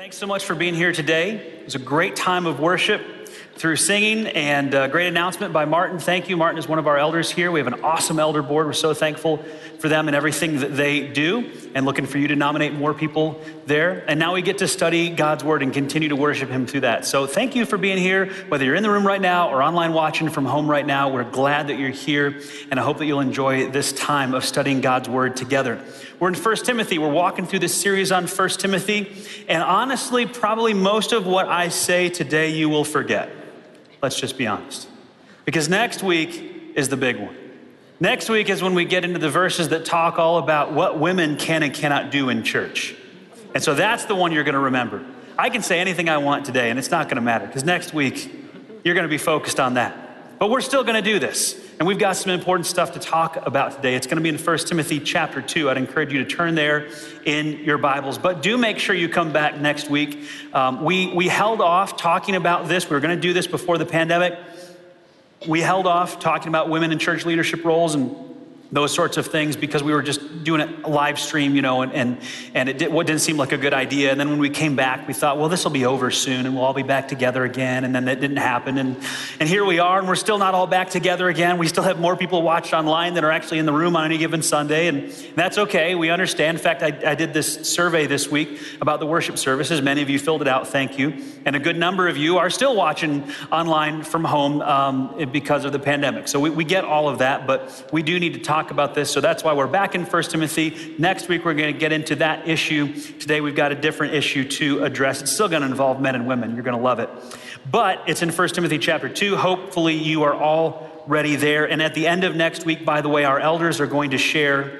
Thanks so much for being here today. It was a great time of worship through singing and a great announcement by Martin. Thank you. Martin is one of our elders here. We have an awesome elder board. We're so thankful for them and everything that they do and looking for you to nominate more people there. And now we get to study God's word and continue to worship him through that. So thank you for being here, whether you're in the room right now or online watching from home right now. We're glad that you're here and I hope that you'll enjoy this time of studying God's word together. We're in 1 Timothy. We're walking through this series on 1 Timothy. And honestly, probably most of what I say today you will forget. Let's just be honest. Because next week is the big one. Next week is when we get into the verses that talk all about what women can and cannot do in church. And so that's the one you're going to remember. I can say anything I want today, and it's not going to matter because next week you're going to be focused on that. But we're still going to do this. And we've got some important stuff to talk about today. It's going to be in 1 Timothy chapter 2. I'd encourage you to turn there in your Bibles. But do make sure you come back next week. Um, we, we held off talking about this. We were going to do this before the pandemic. We held off talking about women in church leadership roles and those sorts of things because we were just doing it live stream, you know, and, and, and it, did, what didn't seem like a good idea. And then when we came back, we thought, well, this will be over soon and we'll all be back together again. And then that didn't happen. And, and here we are, and we're still not all back together again. We still have more people watched online than are actually in the room on any given Sunday. And that's okay. We understand. In fact, I, I did this survey this week about the worship services. Many of you filled it out. Thank you. And a good number of you are still watching online from home um, because of the pandemic. So we, we get all of that, but we do need to talk talk about this. So that's why we're back in 1 Timothy. Next week, we're going to get into that issue. Today, we've got a different issue to address. It's still going to involve men and women. You're going to love it. But it's in 1 Timothy chapter 2. Hopefully, you are all ready there. And at the end of next week, by the way, our elders are going to share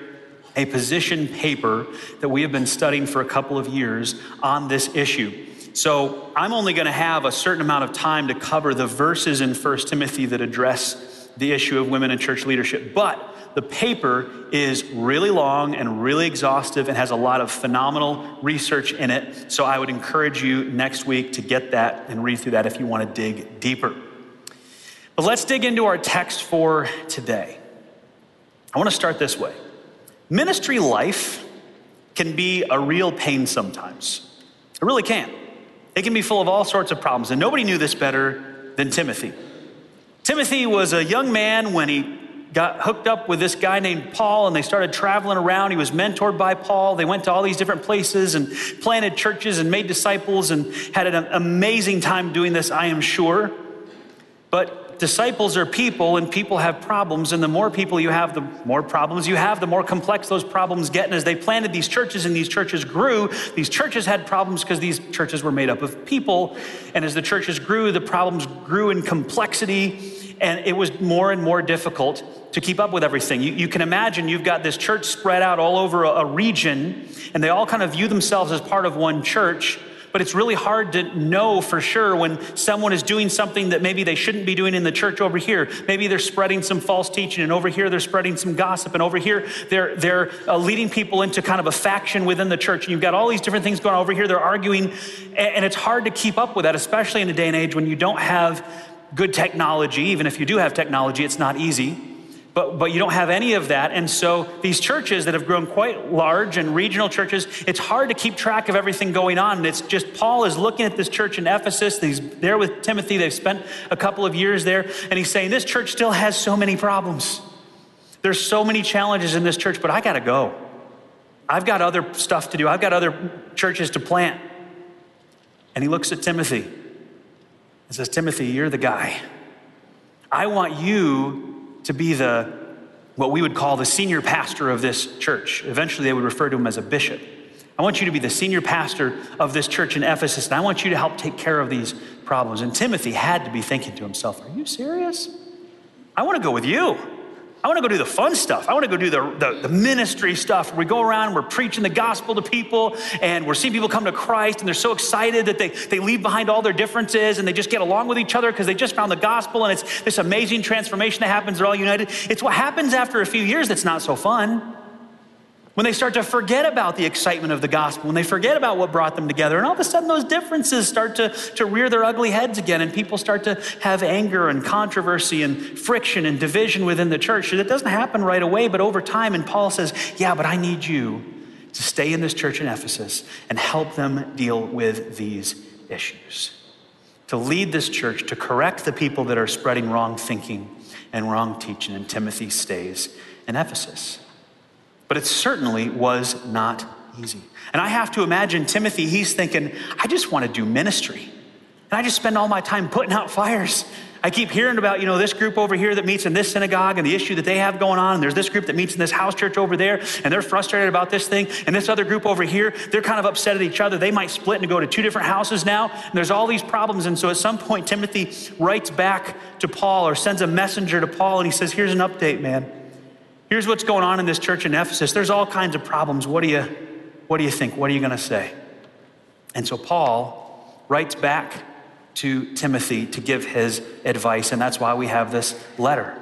a position paper that we have been studying for a couple of years on this issue. So I'm only going to have a certain amount of time to cover the verses in 1 Timothy that address the issue of women in church leadership. But the paper is really long and really exhaustive and has a lot of phenomenal research in it. So I would encourage you next week to get that and read through that if you want to dig deeper. But let's dig into our text for today. I want to start this way Ministry life can be a real pain sometimes. It really can. It can be full of all sorts of problems, and nobody knew this better than Timothy. Timothy was a young man when he got hooked up with this guy named Paul and they started traveling around. He was mentored by Paul. They went to all these different places and planted churches and made disciples and had an amazing time doing this, I am sure. But disciples are people and people have problems. And the more people you have, the more problems you have, the more complex those problems get. And as they planted these churches and these churches grew, these churches had problems because these churches were made up of people. And as the churches grew, the problems grew in complexity and it was more and more difficult to keep up with everything. You, you, can imagine you've got this church spread out all over a, a region, and they all kind of view themselves as part of one church. But it's really hard to know for sure when someone is doing something that maybe they shouldn't be doing in the church over here. Maybe they're spreading some false teaching, and over here they're spreading some gossip, and over here they're, they're uh, leading people into kind of a faction within the church. And you've got all these different things going on over here. They're arguing, and, and it's hard to keep up with that, especially in a day and age when you don't have good technology. Even if you do have technology, it's not easy but, but you don't have any of that. And so these churches that have grown quite large and regional churches, it's hard to keep track of everything going on. And it's just Paul is looking at this church in Ephesus. He's there with Timothy. They've spent a couple of years there. And he's saying, This church still has so many problems. There's so many challenges in this church, but I got to go. I've got other stuff to do, I've got other churches to plant. And he looks at Timothy and says, Timothy, you're the guy. I want you to be the what we would call the senior pastor of this church. Eventually, they would refer to him as a bishop. I want you to be the senior pastor of this church in Ephesus, and I want you to help take care of these problems. And Timothy had to be thinking to himself, Are you serious? I want to go with you. I want to go do the fun stuff. I want to go do the, the, the, ministry stuff. We go around, and we're preaching the gospel to people, and we're seeing people come to Christ, and they're so excited that they, they leave behind all their differences and they just get along with each other because they just found the gospel, and it's this amazing transformation that happens. They're all united. It's what happens after a few years that's not so fun. When they start to forget about the excitement of the gospel, when they forget about what brought them together, and all of a sudden those differences start to, to rear their ugly heads again, and people start to have anger and controversy and friction and division within the church. It doesn't happen right away, but over time. And Paul says, Yeah, but I need you to stay in this church in Ephesus and help them deal with these issues. To lead this church, to correct the people that are spreading wrong thinking and wrong teaching, and Timothy stays in Ephesus. But it certainly was not easy. And I have to imagine Timothy, he's thinking, I just want to do ministry. And I just spend all my time putting out fires. I keep hearing about, you know, this group over here that meets in this synagogue and the issue that they have going on. And there's this group that meets in this house church over there, and they're frustrated about this thing. And this other group over here, they're kind of upset at each other. They might split and go to two different houses now. And there's all these problems. And so at some point, Timothy writes back to Paul or sends a messenger to Paul, and he says, Here's an update, man. Here's what's going on in this church in Ephesus. There's all kinds of problems. What do you, what do you think? What are you going to say? And so Paul writes back to Timothy to give his advice, and that's why we have this letter,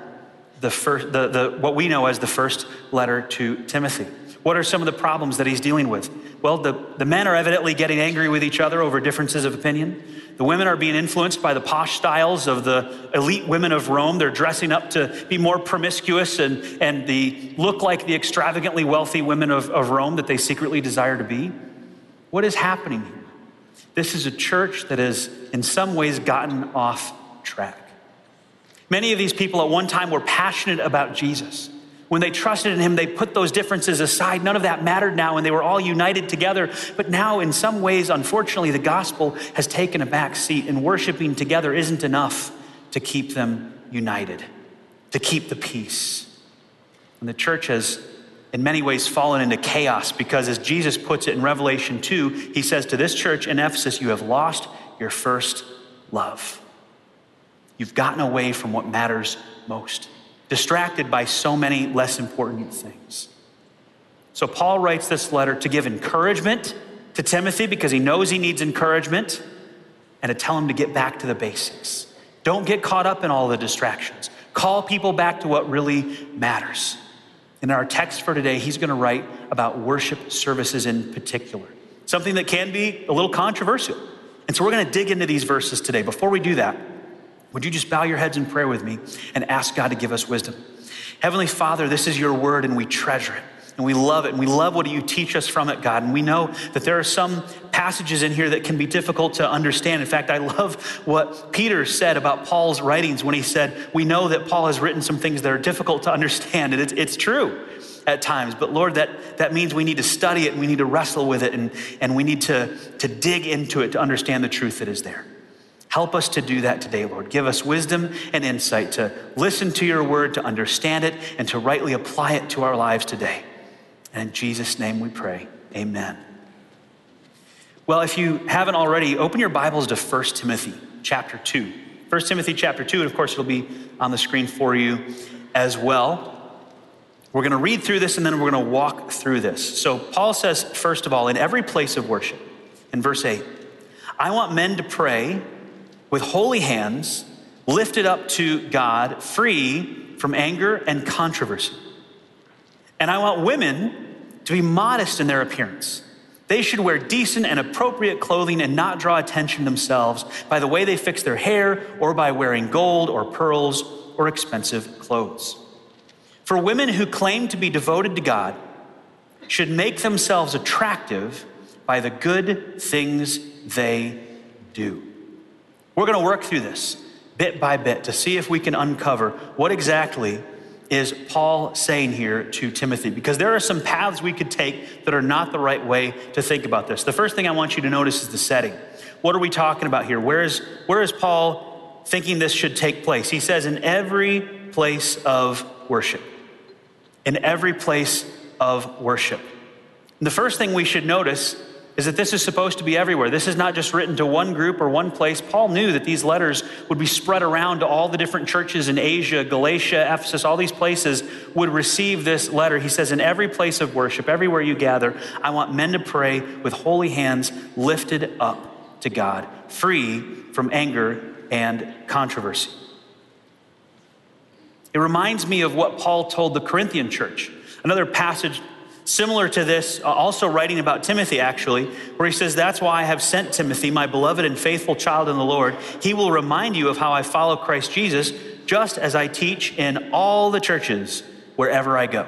the first, the, the, what we know as the first letter to Timothy. What are some of the problems that he's dealing with? Well, the, the men are evidently getting angry with each other over differences of opinion. The women are being influenced by the posh styles of the elite women of Rome. They're dressing up to be more promiscuous and, and the, look like the extravagantly wealthy women of, of Rome that they secretly desire to be. What is happening here? This is a church that has, in some ways, gotten off track. Many of these people at one time were passionate about Jesus. When they trusted in him, they put those differences aside. None of that mattered now, and they were all united together. But now, in some ways, unfortunately, the gospel has taken a back seat, and worshiping together isn't enough to keep them united, to keep the peace. And the church has in many ways fallen into chaos because, as Jesus puts it in Revelation 2, he says to this church in Ephesus, You have lost your first love. You've gotten away from what matters most, distracted by so many less important things. So, Paul writes this letter to give encouragement to Timothy because he knows he needs encouragement and to tell him to get back to the basics. Don't get caught up in all the distractions. Call people back to what really matters. In our text for today, he's going to write about worship services in particular, something that can be a little controversial. And so we're going to dig into these verses today. Before we do that, would you just bow your heads in prayer with me and ask God to give us wisdom? Heavenly Father, this is your word and we treasure it and we love it and we love what you teach us from it, God. And we know that there are some passages in here that can be difficult to understand. In fact, I love what Peter said about Paul's writings when he said, We know that Paul has written some things that are difficult to understand. And it's, it's true at times. But Lord, that, that means we need to study it and we need to wrestle with it and, and we need to, to dig into it to understand the truth that is there. Help us to do that today, Lord. Give us wisdom and insight to listen to your word, to understand it, and to rightly apply it to our lives today. And in Jesus' name we pray. Amen. Well, if you haven't already, open your Bibles to 1 Timothy chapter 2. 1 Timothy chapter 2, and of course, it'll be on the screen for you as well. We're going to read through this and then we're going to walk through this. So, Paul says, first of all, in every place of worship, in verse 8, I want men to pray with holy hands lifted up to God, free from anger and controversy. And I want women to be modest in their appearance they should wear decent and appropriate clothing and not draw attention themselves by the way they fix their hair or by wearing gold or pearls or expensive clothes. For women who claim to be devoted to God should make themselves attractive by the good things they do. We're going to work through this bit by bit to see if we can uncover what exactly is Paul saying here to Timothy? Because there are some paths we could take that are not the right way to think about this. The first thing I want you to notice is the setting. What are we talking about here? Where is, where is Paul thinking this should take place? He says, in every place of worship. In every place of worship. And the first thing we should notice is that this is supposed to be everywhere. This is not just written to one group or one place. Paul knew that these letters would be spread around to all the different churches in Asia, Galatia, Ephesus, all these places would receive this letter. He says, In every place of worship, everywhere you gather, I want men to pray with holy hands lifted up to God, free from anger and controversy. It reminds me of what Paul told the Corinthian church. Another passage Similar to this, uh, also writing about Timothy, actually, where he says, That's why I have sent Timothy, my beloved and faithful child in the Lord. He will remind you of how I follow Christ Jesus, just as I teach in all the churches wherever I go.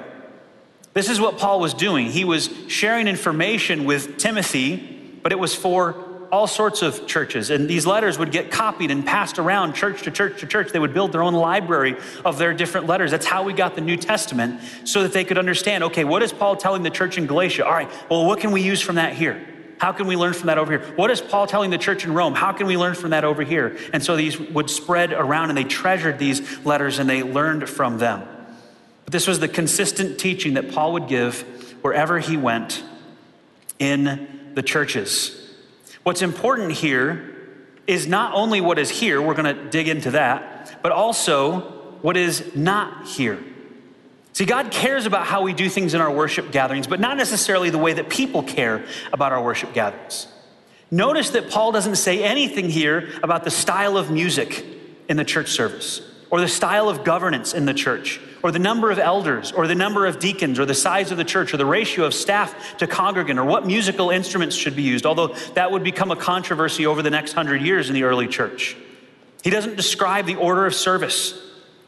This is what Paul was doing. He was sharing information with Timothy, but it was for all sorts of churches. And these letters would get copied and passed around church to church to church. They would build their own library of their different letters. That's how we got the New Testament so that they could understand okay, what is Paul telling the church in Galatia? All right, well, what can we use from that here? How can we learn from that over here? What is Paul telling the church in Rome? How can we learn from that over here? And so these would spread around and they treasured these letters and they learned from them. But this was the consistent teaching that Paul would give wherever he went in the churches. What's important here is not only what is here, we're going to dig into that, but also what is not here. See, God cares about how we do things in our worship gatherings, but not necessarily the way that people care about our worship gatherings. Notice that Paul doesn't say anything here about the style of music in the church service or the style of governance in the church or the number of elders, or the number of deacons, or the size of the church, or the ratio of staff to congregant, or what musical instruments should be used, although that would become a controversy over the next hundred years in the early church. He doesn't describe the order of service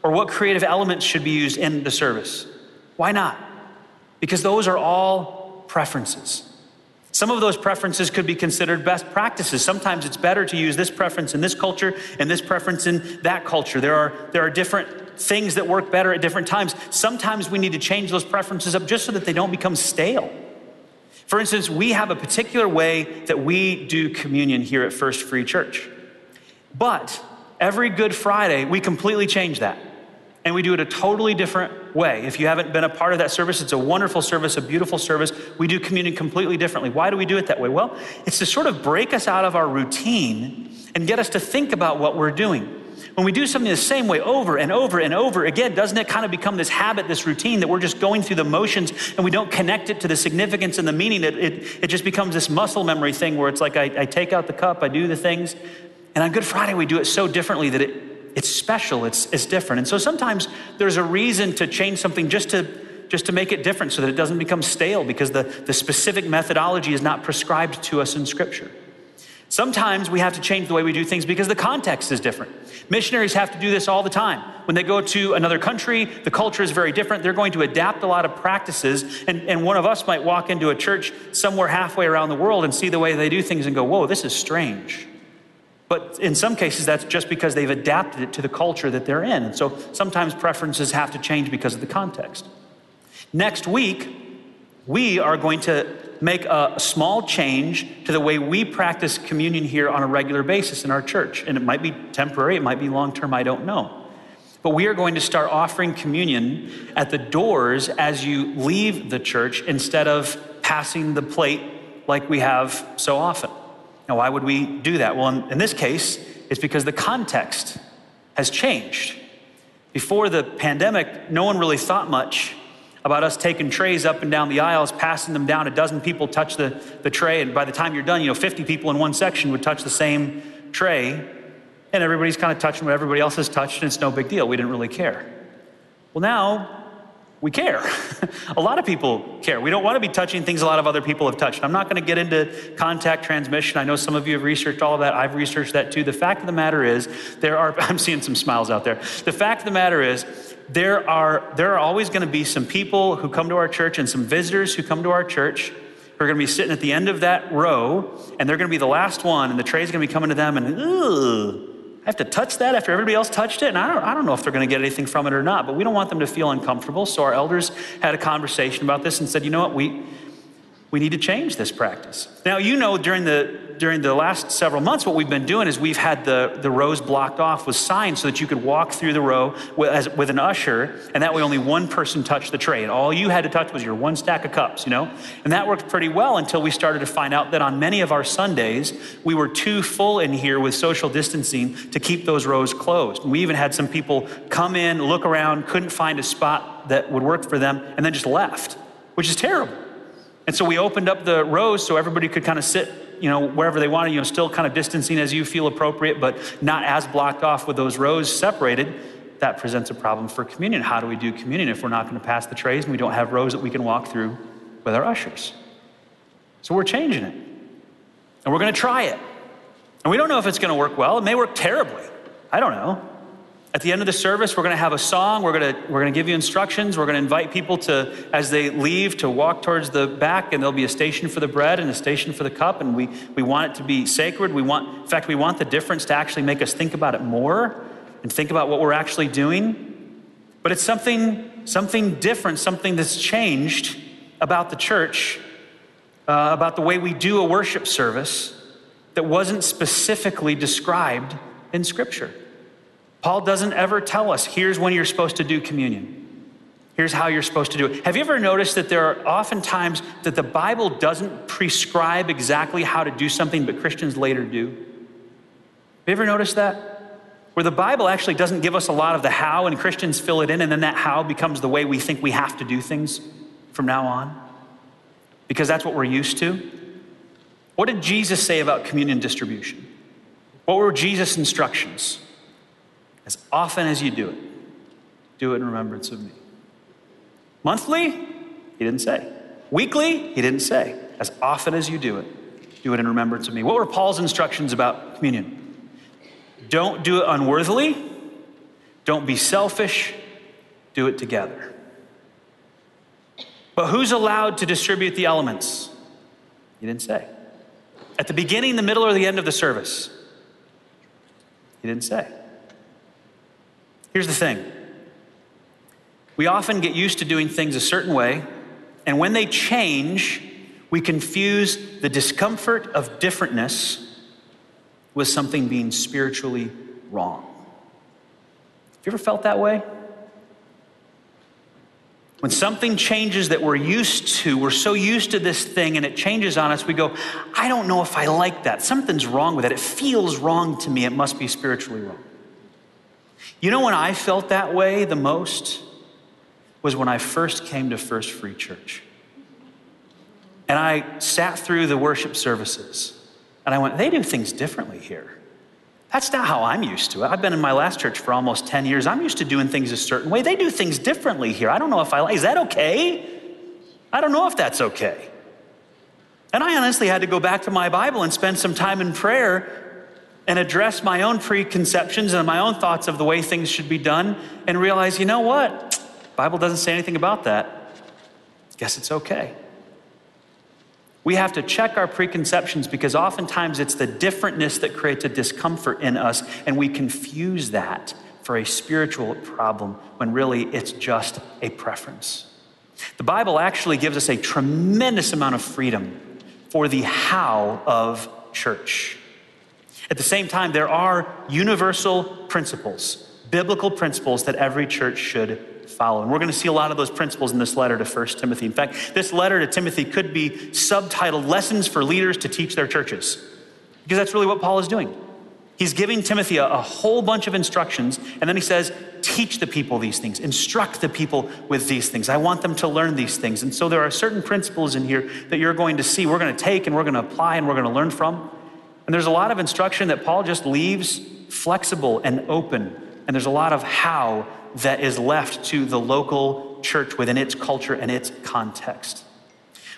or what creative elements should be used in the service. Why not? Because those are all preferences. Some of those preferences could be considered best practices. Sometimes it's better to use this preference in this culture and this preference in that culture. There are, there are different things that work better at different times. Sometimes we need to change those preferences up just so that they don't become stale. For instance, we have a particular way that we do communion here at First Free Church. But every Good Friday, we completely change that. And we do it a totally different way. If you haven't been a part of that service, it's a wonderful service, a beautiful service. We do communion completely differently. Why do we do it that way? Well, it's to sort of break us out of our routine and get us to think about what we're doing. When we do something the same way over and over and over again, doesn't it kind of become this habit, this routine that we're just going through the motions and we don't connect it to the significance and the meaning? It, it, it just becomes this muscle memory thing where it's like I, I take out the cup, I do the things. And on Good Friday, we do it so differently that it, it's special, it's, it's different. And so sometimes there's a reason to change something just to, just to make it different so that it doesn't become stale because the, the specific methodology is not prescribed to us in Scripture. Sometimes we have to change the way we do things because the context is different. Missionaries have to do this all the time. When they go to another country, the culture is very different. They're going to adapt a lot of practices. And, and one of us might walk into a church somewhere halfway around the world and see the way they do things and go, whoa, this is strange. But in some cases, that's just because they've adapted it to the culture that they're in. And so sometimes preferences have to change because of the context. Next week, we are going to make a small change to the way we practice communion here on a regular basis in our church. And it might be temporary, it might be long term, I don't know. But we are going to start offering communion at the doors as you leave the church instead of passing the plate like we have so often. Now, why would we do that? Well, in, in this case, it's because the context has changed. Before the pandemic, no one really thought much about us taking trays up and down the aisles, passing them down. A dozen people touch the, the tray, and by the time you're done, you know, 50 people in one section would touch the same tray, and everybody's kind of touching what everybody else has touched, and it's no big deal. We didn't really care. Well, now we care. a lot of people care. We don't want to be touching things a lot of other people have touched. I'm not going to get into contact transmission. I know some of you have researched all of that. I've researched that too. The fact of the matter is, there are, I'm seeing some smiles out there. The fact of the matter is, there are, there are always going to be some people who come to our church and some visitors who come to our church who are going to be sitting at the end of that row, and they're going to be the last one, and the tray's going to be coming to them, and, ugh, I have to touch that after everybody else touched it? And I don't, I don't know if they're going to get anything from it or not, but we don't want them to feel uncomfortable. So our elders had a conversation about this and said, you know what, we, we need to change this practice. Now, you know, during the, during the last several months, what we've been doing is we've had the, the rows blocked off with signs so that you could walk through the row with, as, with an usher, and that way only one person touched the tray. And all you had to touch was your one stack of cups, you know? And that worked pretty well until we started to find out that on many of our Sundays, we were too full in here with social distancing to keep those rows closed. And we even had some people come in, look around, couldn't find a spot that would work for them, and then just left, which is terrible. And so we opened up the rows so everybody could kind of sit, you know, wherever they wanted, you know, still kind of distancing as you feel appropriate, but not as blocked off with those rows separated. That presents a problem for communion. How do we do communion if we're not going to pass the trays and we don't have rows that we can walk through with our ushers? So we're changing it. And we're going to try it. And we don't know if it's going to work well. It may work terribly. I don't know. At the end of the service, we're going to have a song. We're going to, we're going to give you instructions. We're going to invite people to, as they leave, to walk towards the back, and there'll be a station for the bread and a station for the cup. And we, we want it to be sacred. We want, in fact, we want the difference to actually make us think about it more and think about what we're actually doing. But it's something, something different, something that's changed about the church, uh, about the way we do a worship service that wasn't specifically described in Scripture. Paul doesn't ever tell us, here's when you're supposed to do communion. Here's how you're supposed to do it. Have you ever noticed that there are often times that the Bible doesn't prescribe exactly how to do something, but Christians later do? Have you ever noticed that? Where the Bible actually doesn't give us a lot of the how, and Christians fill it in, and then that how becomes the way we think we have to do things from now on? Because that's what we're used to. What did Jesus say about communion distribution? What were Jesus' instructions? As often as you do it, do it in remembrance of me. Monthly? He didn't say. Weekly? He didn't say. As often as you do it, do it in remembrance of me. What were Paul's instructions about communion? Don't do it unworthily. Don't be selfish. Do it together. But who's allowed to distribute the elements? He didn't say. At the beginning, the middle, or the end of the service? He didn't say. Here's the thing we often get used to doing things a certain way, and when they change, we confuse the discomfort of differentness with something being spiritually wrong. Have you ever felt that way? When something changes that we're used to, we're so used to this thing and it changes on us, we go, I don't know if I like that. Something's wrong with it. It feels wrong to me. It must be spiritually wrong. You know when I felt that way the most? Was when I first came to First Free Church. And I sat through the worship services and I went, they do things differently here. That's not how I'm used to it. I've been in my last church for almost 10 years. I'm used to doing things a certain way. They do things differently here. I don't know if I like, is that okay? I don't know if that's okay. And I honestly had to go back to my Bible and spend some time in prayer and address my own preconceptions and my own thoughts of the way things should be done and realize, you know what? Bible doesn't say anything about that. Guess it's okay. We have to check our preconceptions because oftentimes it's the differentness that creates a discomfort in us, and we confuse that for a spiritual problem when really it's just a preference. The Bible actually gives us a tremendous amount of freedom for the how of church. At the same time, there are universal principles, biblical principles that every church should follow. And we're going to see a lot of those principles in this letter to 1 Timothy. In fact, this letter to Timothy could be subtitled Lessons for Leaders to Teach Their Churches, because that's really what Paul is doing. He's giving Timothy a, a, whole bunch of instructions, and then he says, Teach the people these things, instruct the people with these things. I want them to learn these things. And so there are certain principles in here that you're going to see, we're going to take and we're going to apply and we're going to learn from. And there's a lot of instruction that Paul just leaves flexible and open. And there's a lot of how that is left to the local church within its culture and its context.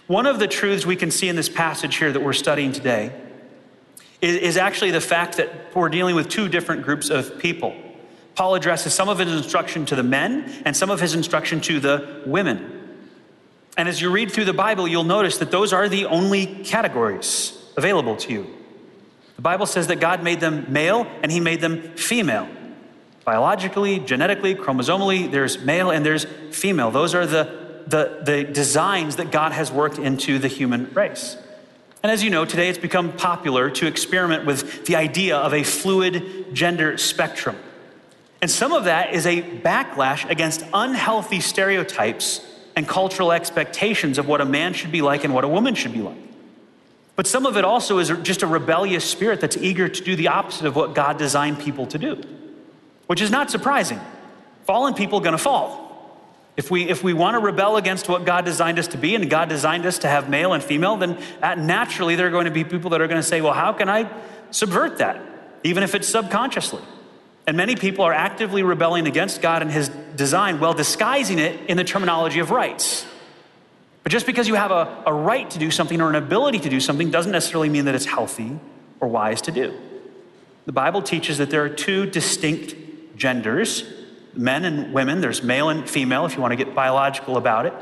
One of the truths we can see in this passage here that we're studying today is, is actually the fact that we're dealing with two different groups of people. Paul addresses some of his instruction to the men and some of his instruction to the women. And as you read through the Bible, you'll notice that those are the only categories available to you. The Bible says that God made them male and he made them female. Biologically, genetically, chromosomally, there's male and there's female. Those are the, the, the designs that God has worked into the human race. And as you know, today it's become popular to experiment with the idea of a fluid gender spectrum. And some of that is a backlash against unhealthy stereotypes and cultural expectations of what a man should be like and what a woman should be like. But some of it also is just a rebellious spirit that's eager to do the opposite of what God designed people to do, which is not surprising. Fallen people are going to fall. If we, if we want to rebel against what God designed us to be, and God designed us to have male and female, then naturally there are going to be people that are going to say, well, how can I subvert that, even if it's subconsciously? And many people are actively rebelling against God and His design while disguising it in the terminology of rights. But just because you have a, a right to do something or an ability to do something doesn't necessarily mean that it's healthy or wise to do. The Bible teaches that there are two distinct genders, men and women, there's male and female if you want to get biological about it,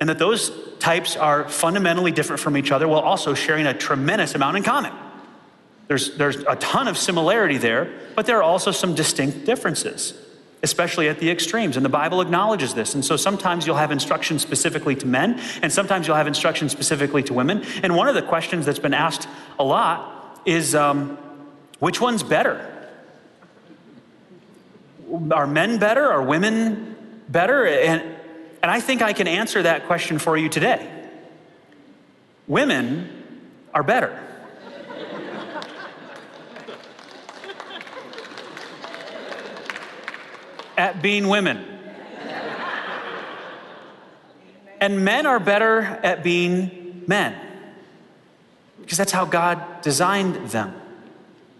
and that those types are fundamentally different from each other while also sharing a tremendous amount in common. There's, there's a ton of similarity there, but there are also some distinct differences, especially at the extremes. And the Bible acknowledges this. And so sometimes you'll have instruction specifically to men, and sometimes you'll have instruction specifically to women. And one of the questions that's been asked a lot is um, which one's better? Are men better? Are women better? And, and I think I can answer that question for you today. Women are better. At being women. And men are better at being men because that's how God designed them.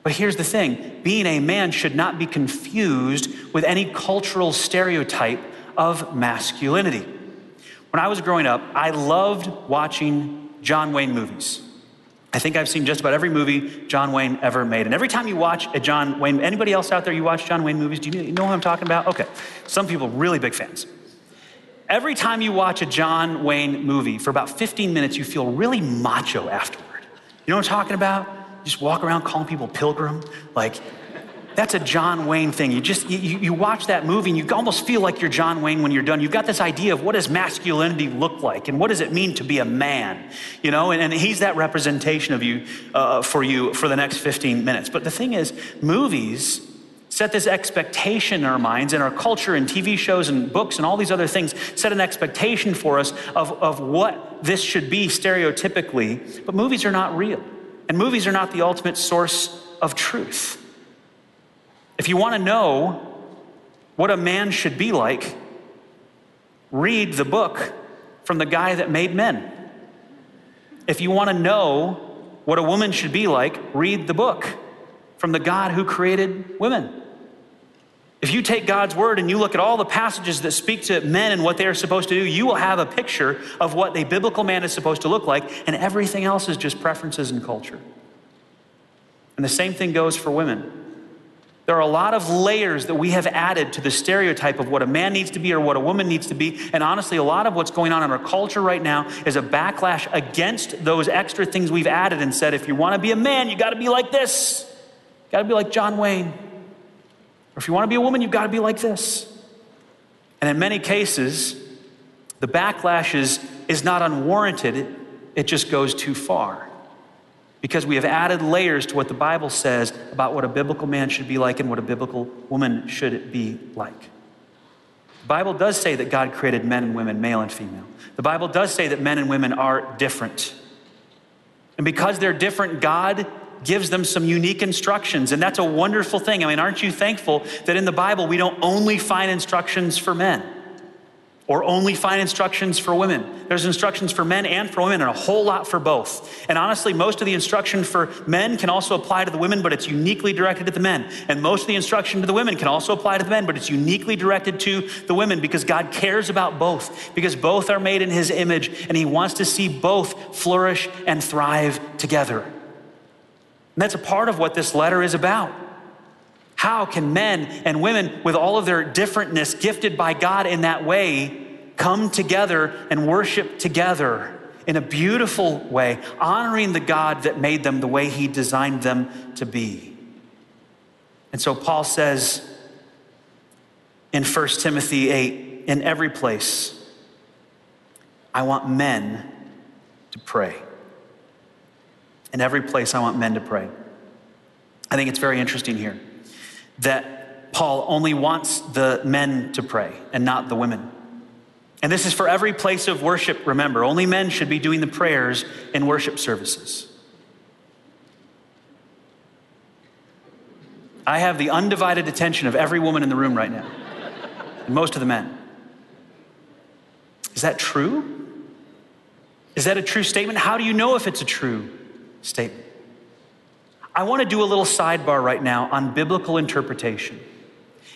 But here's the thing being a man should not be confused with any cultural stereotype of masculinity. When I was growing up, I loved watching John Wayne movies. I think I've seen just about every movie John Wayne ever made. And every time you watch a John Wayne, anybody else out there you watch John Wayne movies, do you know what I'm talking about? Okay. Some people really big fans. Every time you watch a John Wayne movie for about 15 minutes, you feel really macho afterward. You know what I'm talking about? You just walk around calling people pilgrim. Like, that's a John Wayne thing. You just you, you watch that movie and you almost feel like you're John Wayne when you're done. You've got this idea of what does masculinity look like and what does it mean to be a man, you know? And, and he's that representation of you uh, for you for the next 15 minutes. But the thing is, movies set this expectation in our minds, and our culture and TV shows and books and all these other things set an expectation for us of, of what this should be stereotypically. But movies are not real, and movies are not the ultimate source of truth. If you want to know what a man should be like, read the book from the guy that made men. If you want to know what a woman should be like, read the book from the God who created women. If you take God's word and you look at all the passages that speak to men and what they are supposed to do, you will have a picture of what a biblical man is supposed to look like, and everything else is just preferences and culture. And the same thing goes for women. There are a lot of layers that we have added to the stereotype of what a man needs to be or what a woman needs to be. And honestly, a lot of what's going on in our culture right now is a backlash against those extra things we've added and said, if you want to be a man, you got to be like this. You got to be like John Wayne. Or if you want to be a woman, you've got to be like this. And in many cases, the backlash is, is not unwarranted, it just goes too far because we have added layers to what the Bible says about what a biblical man should be like and what a biblical woman should be like. The Bible does say that God created men and women, male and female. The Bible does say that men and women are different. And because they're different, God gives them some unique instructions. And that's a wonderful thing. I mean, aren't you thankful that in the Bible we don't only find instructions for men? Or only find instructions for women. There's instructions for men and for women, and a whole lot for both. And honestly, most of the instruction for men can also apply to the women, but it's uniquely directed to the men. And most of the instruction to the women can also apply to the men, but it's uniquely directed to the women because God cares about both, because both are made in His image, and He wants to see both flourish and thrive together. And that's a part of what this letter is about. How can men and women, with all of their differentness, gifted by God in that way, come together and worship together in a beautiful way, honoring the God that made them the way He designed them to be? And so Paul says in 1 Timothy 8, in every place, I want men to pray. In every place, I want men to pray. I think it's very interesting here that Paul only wants the men to pray and not the women. And this is for every place of worship, remember. Only men should be doing the prayers in worship services. I have the undivided attention of every woman in the room right now, and most of the men. Is that true? Is that a true statement? How do you know if it's a true statement? I want to do a little sidebar right now on biblical interpretation.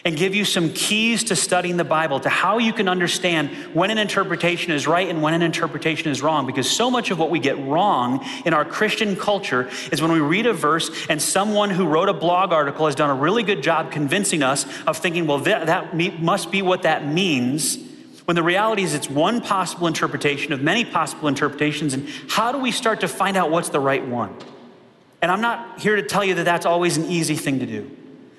and give you some keys to studying the Bible, to how you can understand when an interpretation is right and when an interpretation is wrong. Because so much of what we get wrong in our Christian culture is when we read a verse and someone who wrote a blog article has done a really good job convincing us of thinking, well, that, that must be what that means. When the reality is, it's one possible interpretation of many possible interpretations. And how do we start to find out what's the right one? And I'm not here to tell you that that's always an easy thing to do.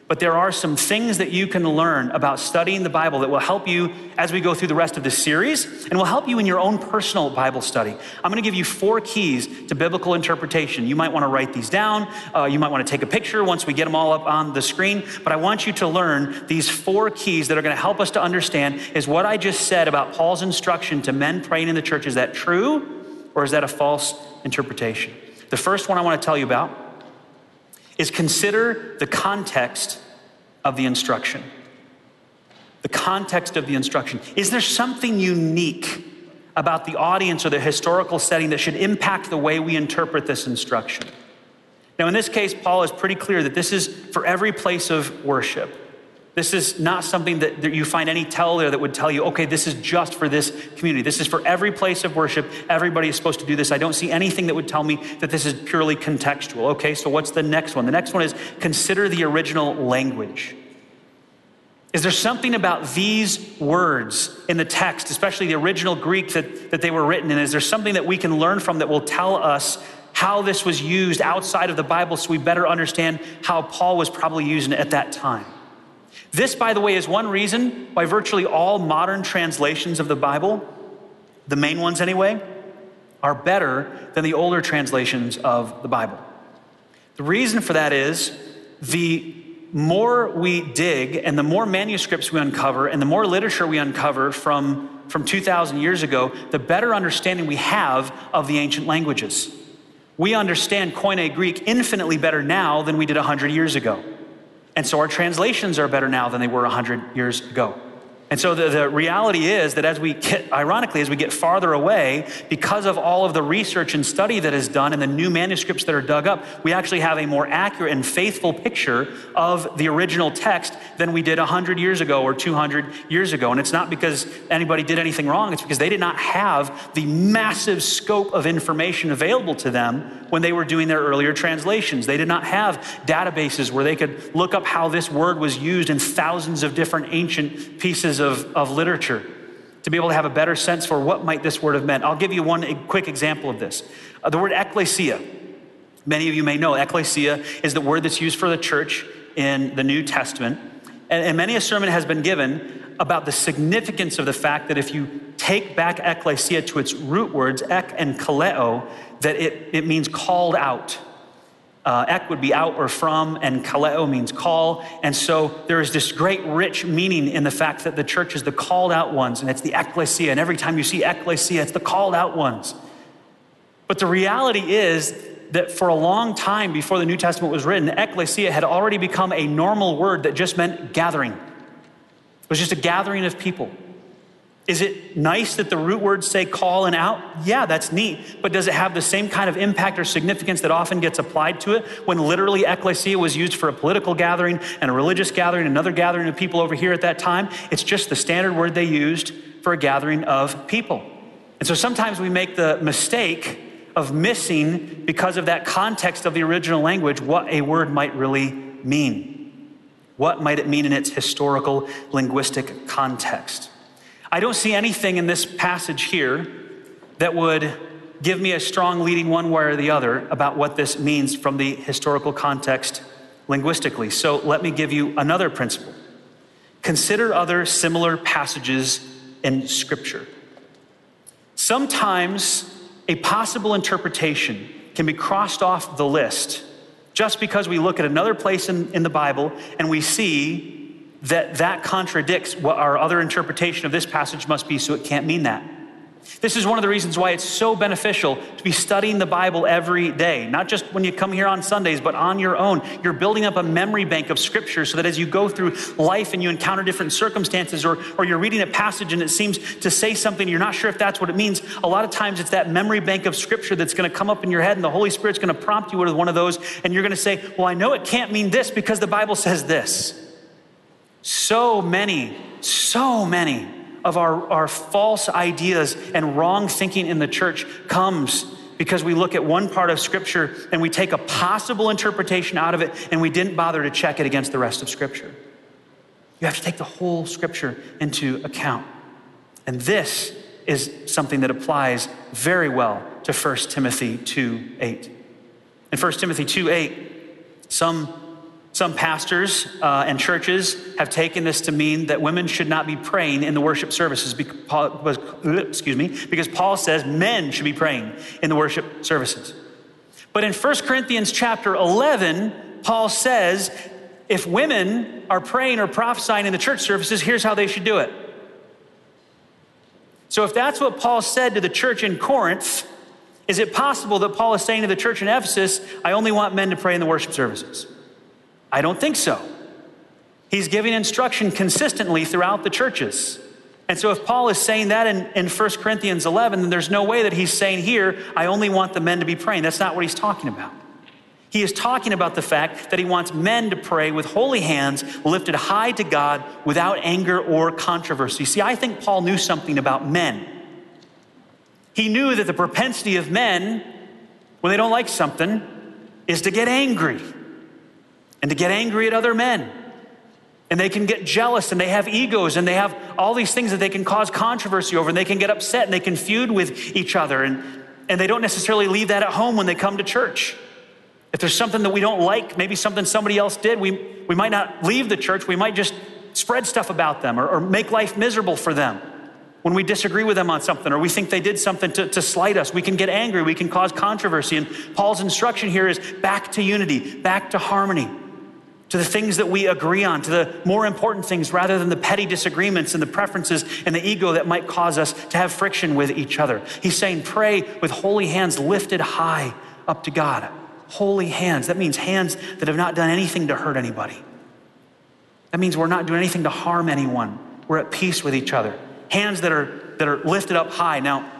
But there are some things that you can learn about studying the Bible that will help you as we go through the rest of this series and will help you in your own personal Bible study. I'm going to give you four keys to biblical interpretation. You might want to write these down. Uh, you might want to take a picture once we get them all up on the screen. But I want you to learn these four keys that are going to help us to understand is what I just said about Paul's instruction to men praying in the church, is that true or is that a false interpretation? The first one I want to tell you about is consider the context of the instruction. The context of the instruction. Is there something unique about the audience or the historical setting that should impact the way we interpret this instruction? Now, in this case, Paul is pretty clear that this is for every place of worship. This is not something that, that, you find any tell there that would tell you, okay, this is just for this community. This is for every place of worship. Everybody is supposed to do this. I don't see anything that would tell me that this is purely contextual. Okay, so what's the next one? The next one is consider the original language. Is there something about these words in the text, especially the original Greek that, that they were written in? Is there something that we can learn from that will tell us how this was used outside of the Bible so we better understand how Paul was probably using it at that time? This, by the way, is one reason why virtually all modern translations of the Bible, the main ones anyway, are better than the older translations of the Bible. The reason for that is the more we dig and the more manuscripts we uncover and the more literature we uncover from, from 2,000 years ago, the better understanding we have of the ancient languages. We understand Koine Greek infinitely better now than we did 100 years ago. And so our translations are better now than they were 100 years ago. And so the, the reality is that as we get, ironically, as we get farther away, because of all of the research and study that is done and the new manuscripts that are dug up, we actually have a more accurate and faithful picture of the original text than we did 100 years ago or 200 years ago. And it's not because anybody did anything wrong, it's because they did not have the massive scope of information available to them when they were doing their earlier translations. They did not have databases where they could look up how this word was used in thousands of different ancient pieces pieces of, of literature to be able to have a better sense for what might this word have meant. I'll give you one quick example of this. Uh, the word ecclesia. Many of you may know ecclesia is the word that's used for the church in the New Testament. And, and many a sermon has been given about the significance of the fact that if you take back ecclesia to its root words, ek and kaleo, that it, it means called out. Uh, ek would be out or from, and kaleo means call. And so there is this great rich meaning in the fact that the church is the called out ones, and it's the ecclesia. And every time you see ecclesia, it's the called out ones. But the reality is that for a long time before the New Testament was written, ecclesia had already become a normal word that just meant gathering. It was just a gathering of people. Is it nice that the root words say call and out? Yeah, that's neat. But does it have the same kind of impact or significance that often gets applied to it when literally ecclesia was used for a political gathering and a religious gathering, another gathering of people over here at that time? It's just the standard word they used for a gathering of people. And so sometimes we make the mistake of missing, because of that context of the original language, what a word might really mean. What might it mean in its historical linguistic context? I don't see anything in this passage here that would give me a strong leading one way or the other about what this means from the historical context linguistically. So let me give you another principle. Consider other similar passages in Scripture. Sometimes a possible interpretation can be crossed off the list just because we look at another place in, in the Bible and we see that that contradicts what our other interpretation of this passage must be, so it can't mean that. This is one of the reasons why it's so beneficial to be studying the Bible every day, not just when you come here on Sundays, but on your own. You're building up a memory bank of scripture so that as you go through life and you encounter different circumstances, or, or you're reading a passage and it seems to say something, you're not sure if that's what it means. A lot of times it's that memory bank of scripture that's going to come up in your head, and the Holy Spirit's going to prompt you with one of those, and you're going to say, Well, I know it can't mean this because the Bible says this. So many, so many of our, our false ideas and wrong thinking in the church comes because we look at one part of Scripture and we take a possible interpretation out of it and we didn't bother to check it against the rest of Scripture. You have to take the whole Scripture into account. And this is something that applies very well to 1 Timothy 2 8. In 1 Timothy 2 8, some some pastors uh, and churches have taken this to mean that women should not be praying in the worship services because, excuse me, because Paul says men should be praying in the worship services. But in 1 Corinthians chapter 11, Paul says if women are praying or prophesying in the church services, here's how they should do it. So if that's what Paul said to the church in Corinth, is it possible that Paul is saying to the church in Ephesus, I only want men to pray in the worship services? I don't think so. He's giving instruction consistently throughout the churches. And so, if Paul is saying that in, in 1 Corinthians 11, then there's no way that he's saying here, I only want the men to be praying. That's not what he's talking about. He is talking about the fact that he wants men to pray with holy hands lifted high to God without anger or controversy. See, I think Paul knew something about men. He knew that the propensity of men, when they don't like something, is to get angry and to get angry at other men. And they can get jealous and they have egos and they have all these things that they can cause controversy over and they can get upset and they can feud with each other. And, and they don't necessarily leave that at home when they come to church. If there's something that we don't like, maybe something somebody else did, we, we might not leave the church. We might just spread stuff about them or, or make life miserable for them. When we disagree with them on something or we think they did something to, to slight us, we can get angry, we can cause controversy. And Paul's instruction here is back to unity, back to harmony to the things that we agree on, to the more important things rather than the petty disagreements and the preferences and the ego that might cause us to have friction with each other. He's saying, pray with holy hands lifted high up to God. Holy hands. That means hands that have not done anything to hurt anybody. That means we're not doing anything to harm anyone. We're at peace with each other. Hands that are, that are lifted up high. Now,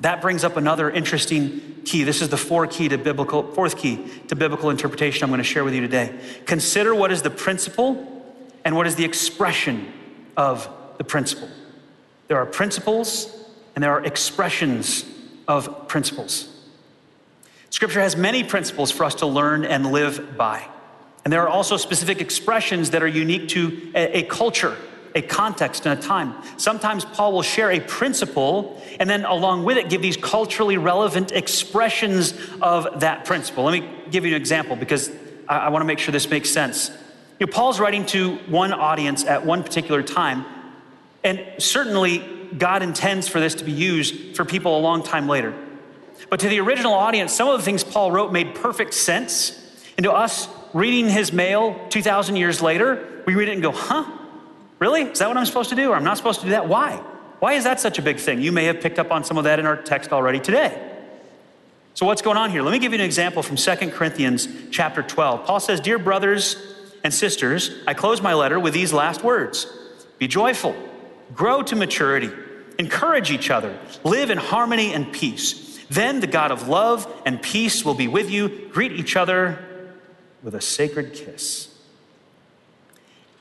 that brings up another interesting key. This is the fourth key to biblical, fourth key to biblical interpretation I'm going to share with you today. Consider what is the principle and what is the expression of the principle. There are principles and there are expressions of principles. Scripture has many principles for us to learn and live by. And there are also specific expressions that are unique to a, a culture a context and a time. Sometimes Paul will share a principle and then along with it give these culturally relevant expressions of that principle. Let me give you an example because I, I want to make sure this makes sense. You know, Paul's writing to one audience at one particular time, and certainly God intends for this to be used for people a long time later. But to the original audience, some of the things Paul wrote made perfect sense. And to us, reading his mail 2,000 years later, we read it and go, huh? Really? Is that what I'm supposed to do? Or I'm not supposed to do that? Why? Why is that such a big thing? You may have picked up on some of that in our text already today. So what's going on here? Let me give you an example from 2 Corinthians chapter 12. Paul says, "Dear brothers and sisters, I close my letter with these last words. Be joyful, grow to maturity, encourage each other, live in harmony and peace. Then the God of love and peace will be with you. Greet each other with a sacred kiss."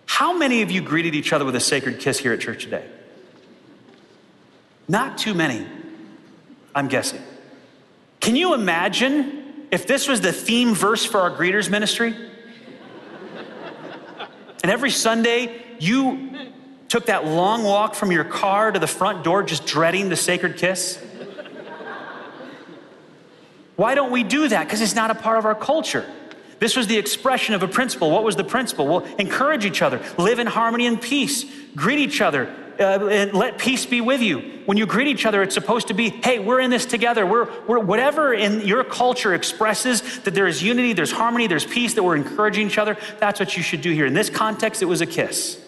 How many of you greeted each other with a sacred kiss here at church today? Not too many, I'm guessing. Can you imagine if this was the theme verse for our greeters ministry? And every Sunday, you took that long walk from your car to the front door just dreading the sacred kiss? Why don't we do that? Because it's not a part of our culture. This was the expression of a principle. What was the principle? Well, encourage each other, live in harmony and peace, greet each other, uh, and let peace be with you. When you greet each other, it's supposed to be, hey, we're in this together. We're, we're whatever in your culture expresses that there is unity, there's harmony, there's peace, that we're encouraging each other. That's what you should do here. In this context, it was a kiss.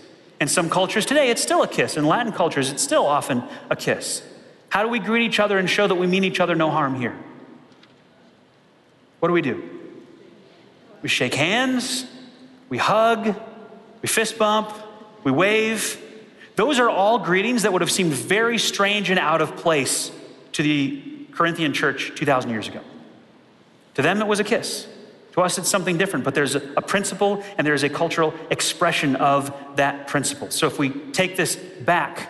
In some cultures today, it's still a kiss. In Latin cultures, it's still often a kiss. How do we greet each other and show that we mean each other no harm here? What do we do? We shake hands, we hug, we fist bump, we wave. Those are all greetings that would have seemed very strange and out of place to the Corinthian church 2,000 years ago. To them, it was a kiss. To us, it's something different, but there's a, principle and there's a cultural expression of that principle. So if we take this back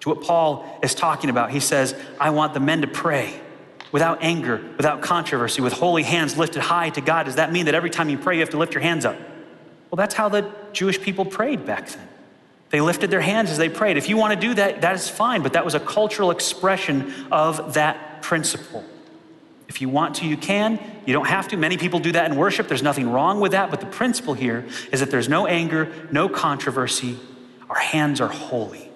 to what Paul is talking about, he says, I want the men to pray without anger, without controversy, with holy hands lifted high to God. Does that mean that every time you pray, you have to lift your hands up? Well, that's how the Jewish people prayed back then. They lifted their hands as they prayed. If you want to do that, that is fine, but that was a cultural expression of that principle. If you want to, you can. You don't have to. Many people do that in worship. There's nothing wrong with that. But the principle here is that there's no anger, no controversy. Our hands are holy.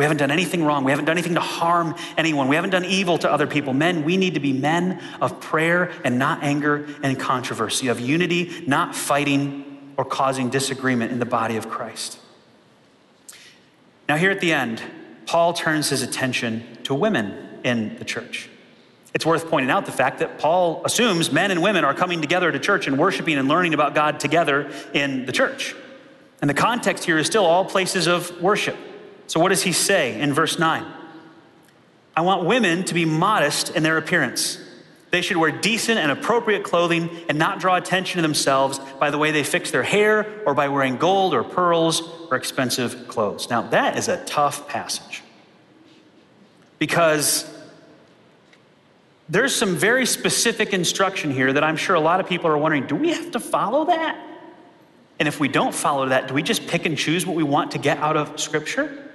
We haven't done anything wrong. We haven't done anything to harm anyone. We haven't done evil to other people. Men, we need to be men of prayer and not anger and controversy, of unity, not fighting or causing disagreement in the body of Christ. Now, here at the end, Paul turns his attention to women in the church. It's worth pointing out the fact that Paul assumes men and women are coming together to church and worshiping and learning about God together in the church. And the context here is still all places of worship. So, what does he say in verse 9? I want women to be modest in their appearance. They should wear decent and appropriate clothing and not draw attention to themselves by the way they fix their hair or by wearing gold or pearls or expensive clothes. Now, that is a tough passage because there's some very specific instruction here that I'm sure a lot of people are wondering do we have to follow that? And if we don't follow that, do we just pick and choose what we want to get out of Scripture?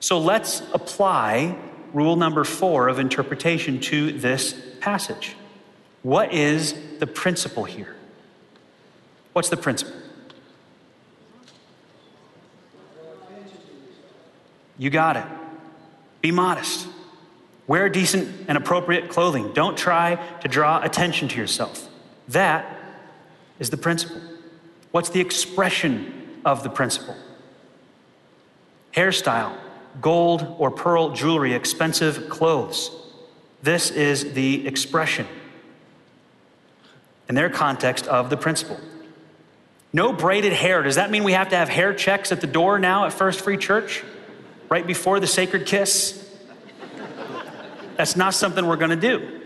So let's apply rule number four of interpretation to this passage. What is the principle here? What's the principle? You got it. Be modest. Wear decent and appropriate clothing. Don't try to draw attention to yourself. That is the principle. What's the expression of the principle? Hairstyle, gold or pearl jewelry, expensive clothes. This is the expression in their context of the principle. No braided hair. Does that mean we have to have hair checks at the door now at First Free Church? Right before the sacred kiss? That's not something we're going to do.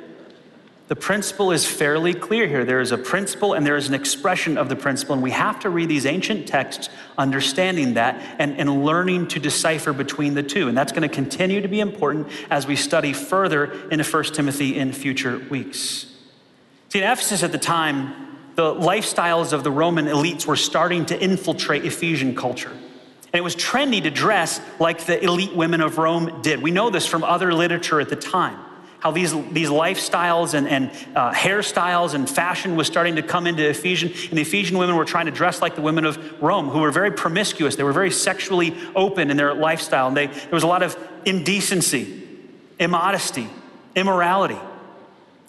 The principle is fairly clear here. There is a principle and there is an expression of the principle, and we have to read these ancient texts understanding that and, and learning to decipher between the two. And that's going to continue to be important as we study further into 1 Timothy in future weeks. See, in Ephesus at the time, the lifestyles of the Roman elites were starting to infiltrate Ephesian culture. And it was trendy to dress like the elite women of Rome did. We know this from other literature at the time. How these, these lifestyles and, and uh, hairstyles and fashion was starting to come into Ephesian. And the Ephesian women were trying to dress like the women of Rome, who were very promiscuous. They were very sexually open in their lifestyle. And they, there was a lot of indecency, immodesty, immorality.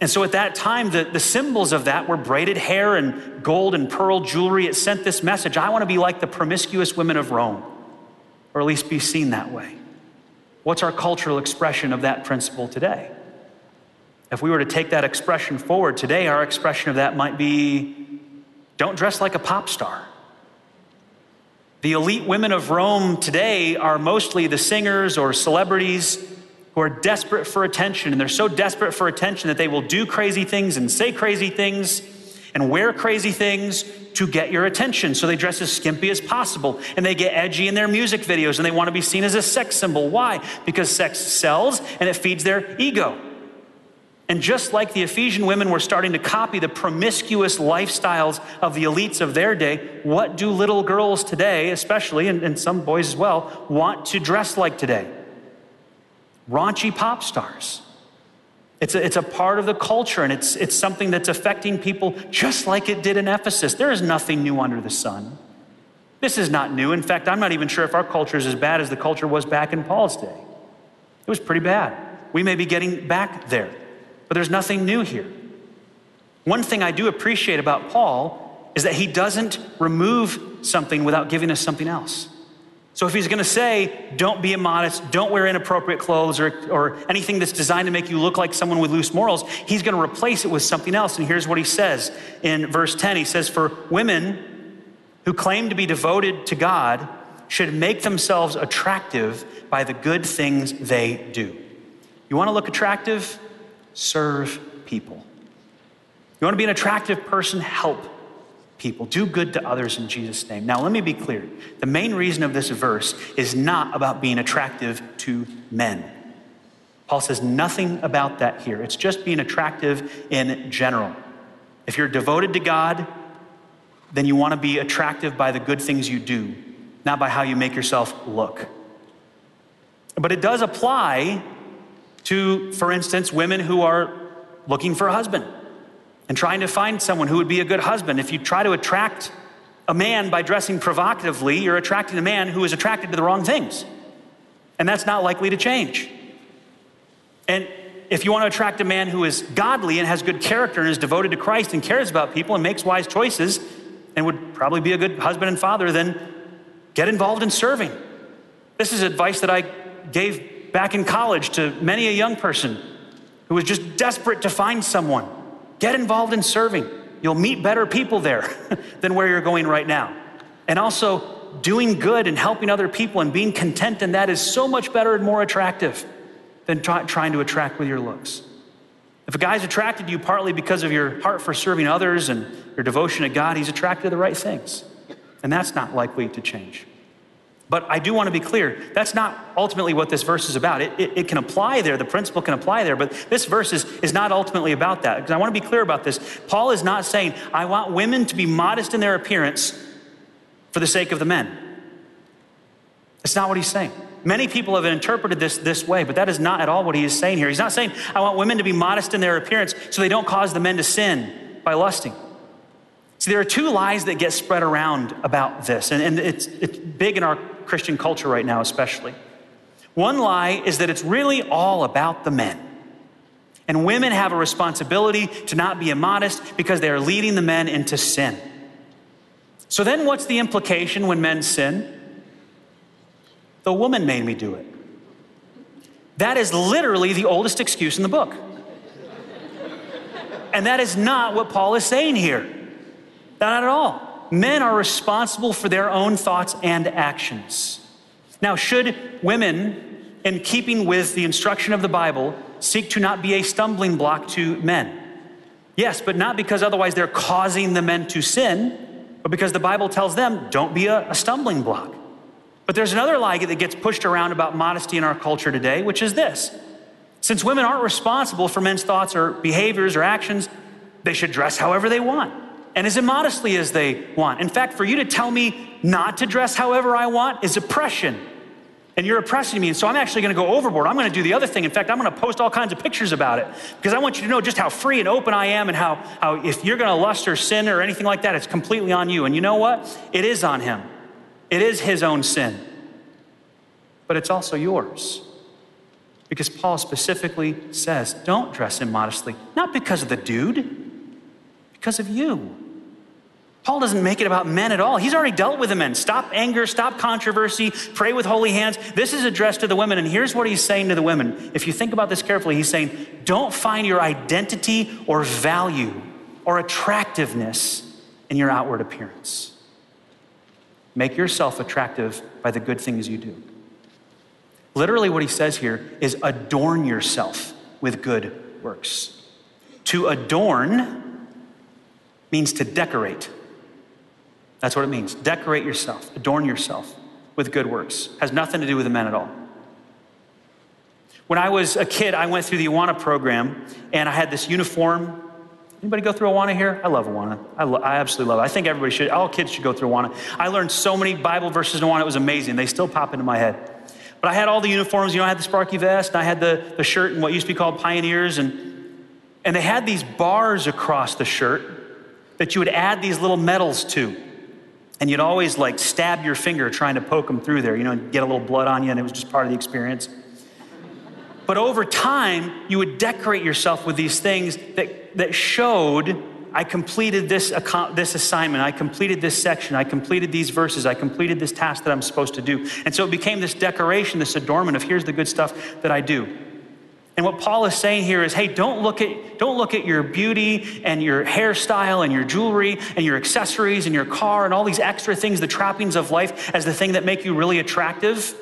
And so at that time, the, the symbols of that were braided hair and gold and pearl jewelry. It sent this message I want to be like the promiscuous women of Rome or at least be seen that way. What's our cultural expression of that principle today? If we were to take that expression forward today, our expression of that might be don't dress like a pop star. The elite women of Rome today are mostly the singers or celebrities who are desperate for attention. And they're so desperate for attention that they will do crazy things and say crazy things and wear crazy things to get your attention. So they dress as skimpy as possible and they get edgy in their music videos and they want to be seen as a sex symbol. Why? Because sex sells and it feeds their ego. And just like the Ephesian women were starting to copy the promiscuous lifestyles of the elites of their day, what do little girls today, especially, and, and some boys as well, want to dress like today? Raunchy pop stars. It's a, it's a part of the culture, and it's, it's something that's affecting people just like it did in Ephesus. There is nothing new under the sun. This is not new. In fact, I'm not even sure if our culture is as bad as the culture was back in Paul's day. It was pretty bad. We may be getting back there, but there's nothing new here. One thing I do appreciate about Paul is that he doesn't remove something without giving us something else. So if he's going to say, don't be immodest, don't wear inappropriate clothes or, or anything that's designed to make you look like someone with loose morals, he's going to replace it with something else. And here's what he says in verse 10 He says, For women who claim to be devoted to God should make themselves attractive by the good things they do. You want to look attractive? Serve people. You want to be an attractive person? Help people. Do good to others in Jesus' name. Now, let me be clear. The main reason of this verse is not about being attractive to men. Paul says nothing about that here. It's just being attractive in general. If you're devoted to God, then you want to be attractive by the good things you do, not by how you make yourself look. But it does apply to, for instance, women who are looking for a husband and trying to find someone who would be a good husband. If you try to attract a man by dressing provocatively, you're attracting a man who is attracted to the wrong things. And that's not likely to change. And if you want to attract a man who is godly and has good character and is devoted to Christ and cares about people and makes wise choices and would probably be a good husband and father, then get involved in serving. This is advice that I gave back in college to many a young person who was just desperate to find someone. Get involved in serving. You'll meet better people there than where you're going right now. And also, doing good and helping other people and being content in that is so much better and more attractive than trying to attract with your looks. If a guy's attracted to you partly because of your heart for serving others and your devotion to God, he's attracted to the right things. And that's not likely to change. But I do want to be clear that's not ultimately what this verse is about. It, it, it, can apply there, the principle can apply there, but this verse is, is not ultimately about that. Because I want to be clear about this. Paul is not saying, I want women to be modest in their appearance for the sake of the men. That's not what he's saying. Many people have interpreted this this way, but that is not at all what he is saying here. He's not saying, I want women to be modest in their appearance so they don't cause the men to sin by lusting. See, there are two lies that get spread around about this, and, and it's, it's big in our Christian culture right now, especially. One lie is that it's really all about the men. And women have a responsibility to not be immodest because they are leading the men into sin. So then, what's the implication when men sin? The woman made me do it. That is literally the oldest excuse in the book. And that is not what Paul is saying here. Not at all. Men are responsible for their own thoughts and actions. Now, should women, in keeping with the instruction of the Bible, seek to not be a stumbling block to men? Yes, but not because otherwise they're causing the men to sin, but because the Bible tells them, don't be a, a stumbling block. But there's another lie that gets pushed around about modesty in our culture today, which is this. Since women aren't responsible for men's thoughts or behaviors or actions, they should dress however they want and as immodestly as they want. In fact, for you to tell me not to dress however I want is oppression. And you're oppressing me. And so I'm actually going to go overboard. I'm going to do the other thing. In fact, I'm going to post all kinds of pictures about it because I want you to know just how free and open I am and how, how if you're going to lust or sin or anything like that, it's completely on you. And you know what? It is on him. It is his own sin, but it's also yours. Because Paul specifically says, don't dress immodestly, not because of the dude, because of you. Paul doesn't make it about men at all. He's already dealt with the men. Stop anger, stop controversy, pray with holy hands. This is addressed to the women. And here's what he's saying to the women. If you think about this carefully, he's saying, don't find your identity or value or attractiveness in your outward appearance. Make yourself attractive by the good things you do. Literally, what he says here is adorn yourself with good works. To adorn means to decorate. That's what it means. Decorate yourself, adorn yourself with good works. Has nothing to do with the men at all. When I was a kid, I went through the Awana program and I had this uniform Anybody go through Awana here? I love Awana. I, lo- I absolutely love it. I think everybody should, all kids should go through Awana. I learned so many Bible verses in Awana, it was amazing. They still pop into my head. But I had all the uniforms, you know, I had the Sparky vest, and I had the, the shirt and what used to be called Pioneers, and, and they had these bars across the shirt that you would add these little medals to. And you'd always like stab your finger trying to poke them through there, you know, and get a little blood on you, and it was just part of the experience. But over time, you would decorate yourself with these things that, that showed I completed this, this assignment, I completed this section, I completed these verses, I completed this task that I'm supposed to do. And so it became this decoration, this adornment of here's the good stuff that I do. And what Paul is saying here is, hey, don't look at don't look at your beauty and your hairstyle and your jewelry and your accessories and your car and all these extra things, the trappings of life, as the thing that make you really attractive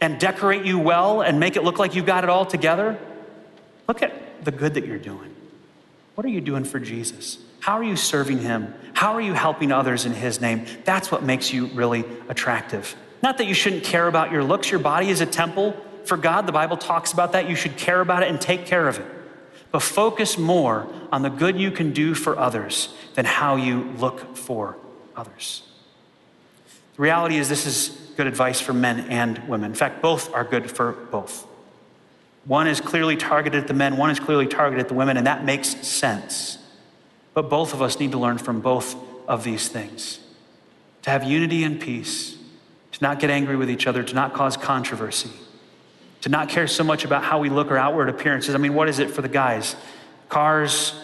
and decorate you well and make it look like you got it all together. Look at the good that you're doing. What are you doing for Jesus? How are you serving him? How are you helping others in his name? That's what makes you really attractive. Not that you shouldn't care about your looks. Your body is a temple for God. The Bible talks about that. You should care about it and take care of it. But focus more on the good you can do for others than how you look for others. The reality is, this is good advice for men and women. In fact, both are good for both. One is clearly targeted at the men, one is clearly targeted at the women, and that makes sense. But both of us need to learn from both of these things to have unity and peace, to not get angry with each other, to not cause controversy, to not care so much about how we look or outward appearances. I mean, what is it for the guys? Cars,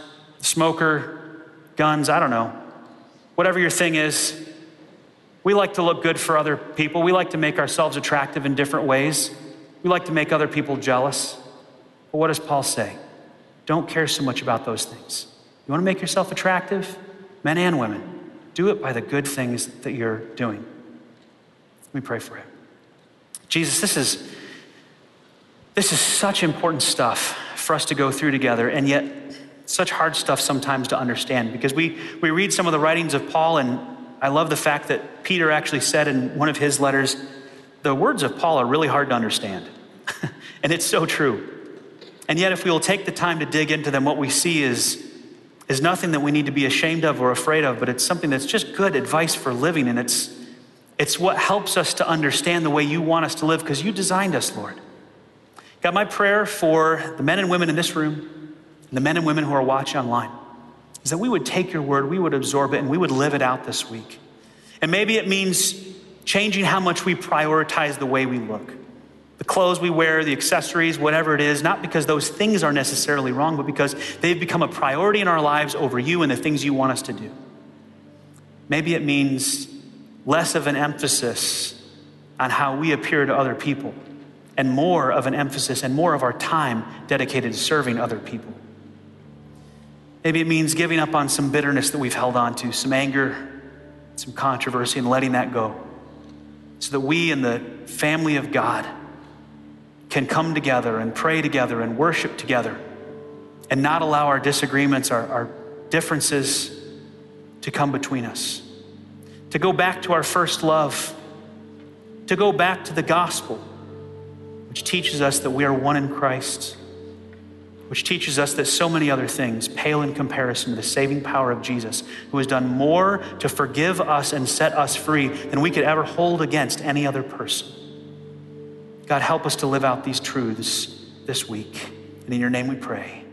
smoker, guns, I don't know. Whatever your thing is, we like to look good for other people. We like to make ourselves attractive in different ways. We like to make other people jealous. But what does Paul say? Don't care so much about those things. You want to make yourself attractive? Men and women. Do it by the good things that you're doing. Let me pray for you. Jesus, this is this is such important stuff for us to go through together, and yet such hard stuff sometimes to understand because we, we read some of the writings of Paul, and I love the fact that Peter actually said in one of his letters, the words of Paul are really hard to understand. and it's so true. And yet, if we will take the time to dig into them, what we see is, is nothing that we need to be ashamed of or afraid of, but it's something that's just good advice for living. And it's, it's what helps us to understand the way you want us to live because you designed us, Lord. God, my prayer for the men and women in this room, and the men and women who are watching online, is that we would take your word, we would absorb it, and we would live it out this week. And maybe it means changing how much we prioritize the way we look. The clothes we wear, the accessories, whatever it is, not because those things are necessarily wrong, but because they've become a priority in our lives over you and the things you want us to do. Maybe it means less of an emphasis on how we appear to other people and more of an emphasis and more of our time dedicated to serving other people. Maybe it means giving up on some bitterness that we've held on to, some anger, some controversy, and letting that go. So that we and the family of God can come together and pray together and worship together and not allow our disagreements, our, our differences to come between us. To go back to our first love, to go back to the gospel which teaches us that we are one in Christ, which teaches us that so many other things pale in comparison to the saving power of Jesus, who has done more to forgive us and set us free than we could ever hold against any other person. God, help us to live out these truths this week. And in your name we pray.